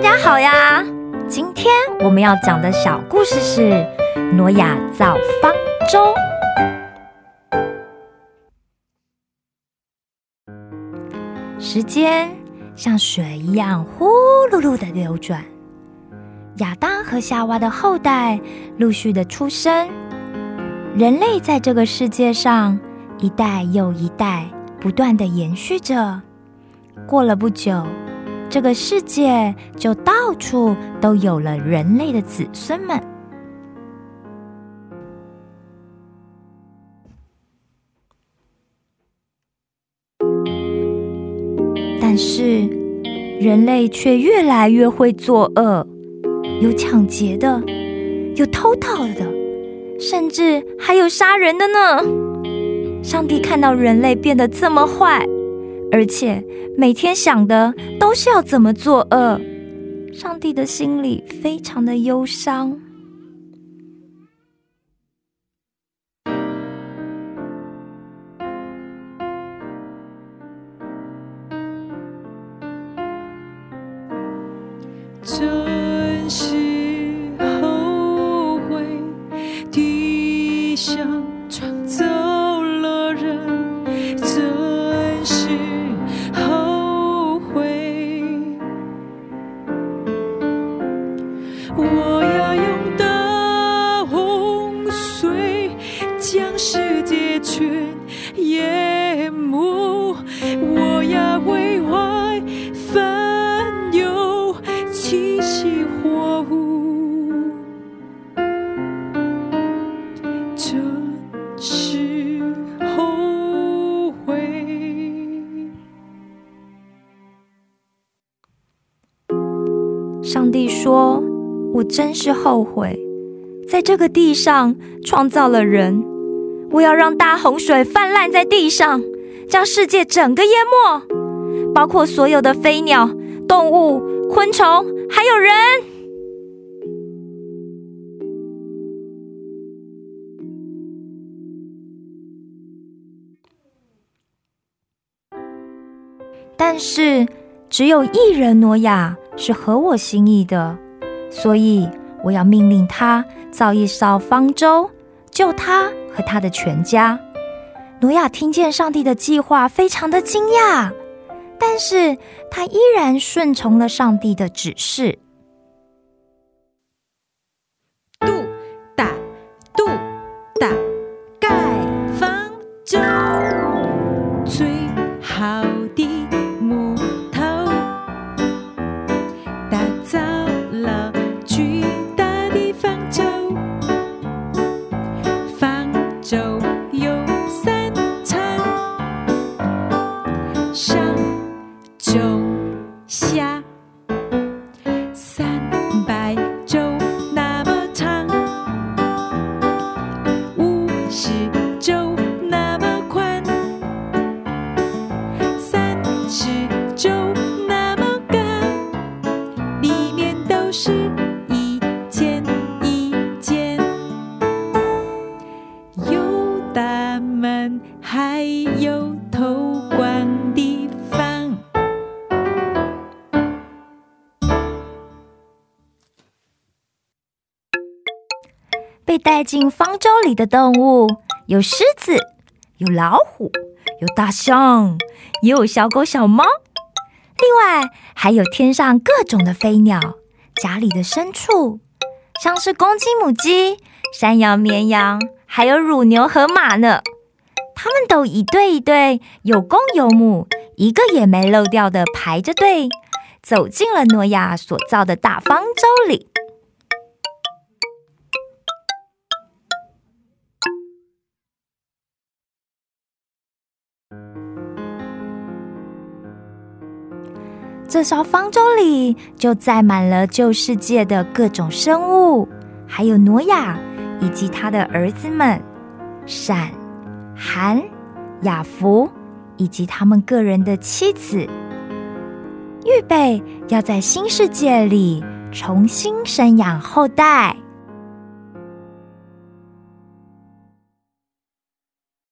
大家好呀！今天我们要讲的小故事是挪亚造方舟。时间像水一样呼噜噜的流转，亚当和夏娃的后代陆续的出生，人类在这个世界上一代又一代不断的延续着。过了不久，这个世界就到处都有了人类的子孙们。但是，人类却越来越会作恶，有抢劫的，有偷盗的，甚至还有杀人的呢。上帝看到人类变得这么坏，而且每天想的都是要怎么作恶，上帝的心里非常的忧伤。真是我要用大洪水将世界全淹没，我要为爱翻涌起起火舞，真是后悔。上帝说：“我真是后悔，在这个地上创造了人，我要让大洪水泛滥在地上，将世界整个淹没，包括所有的飞鸟、动物、昆虫，还有人。”但是只有一人挪亚是合我心意的，所以我要命令他造一艘方舟，救他和他的全家。努亚听见上帝的计划，非常的惊讶，但是他依然顺从了上帝的指示。有透光的方。被带进方舟里的动物有狮子，有老虎，有大象，也有小狗、小猫。另外还有天上各种的飞鸟，家里的牲畜，像是公鸡、母鸡、山羊、绵羊，还有乳牛和马呢。他们都一对一对，有公有母，一个也没漏掉的排着队，走进了诺亚所造的大方舟里。这艘方舟里就载满了旧世界的各种生物，还有挪亚以及他的儿子们闪、韩、雅福，以及他们个人的妻子，预备要在新世界里重新生养后代。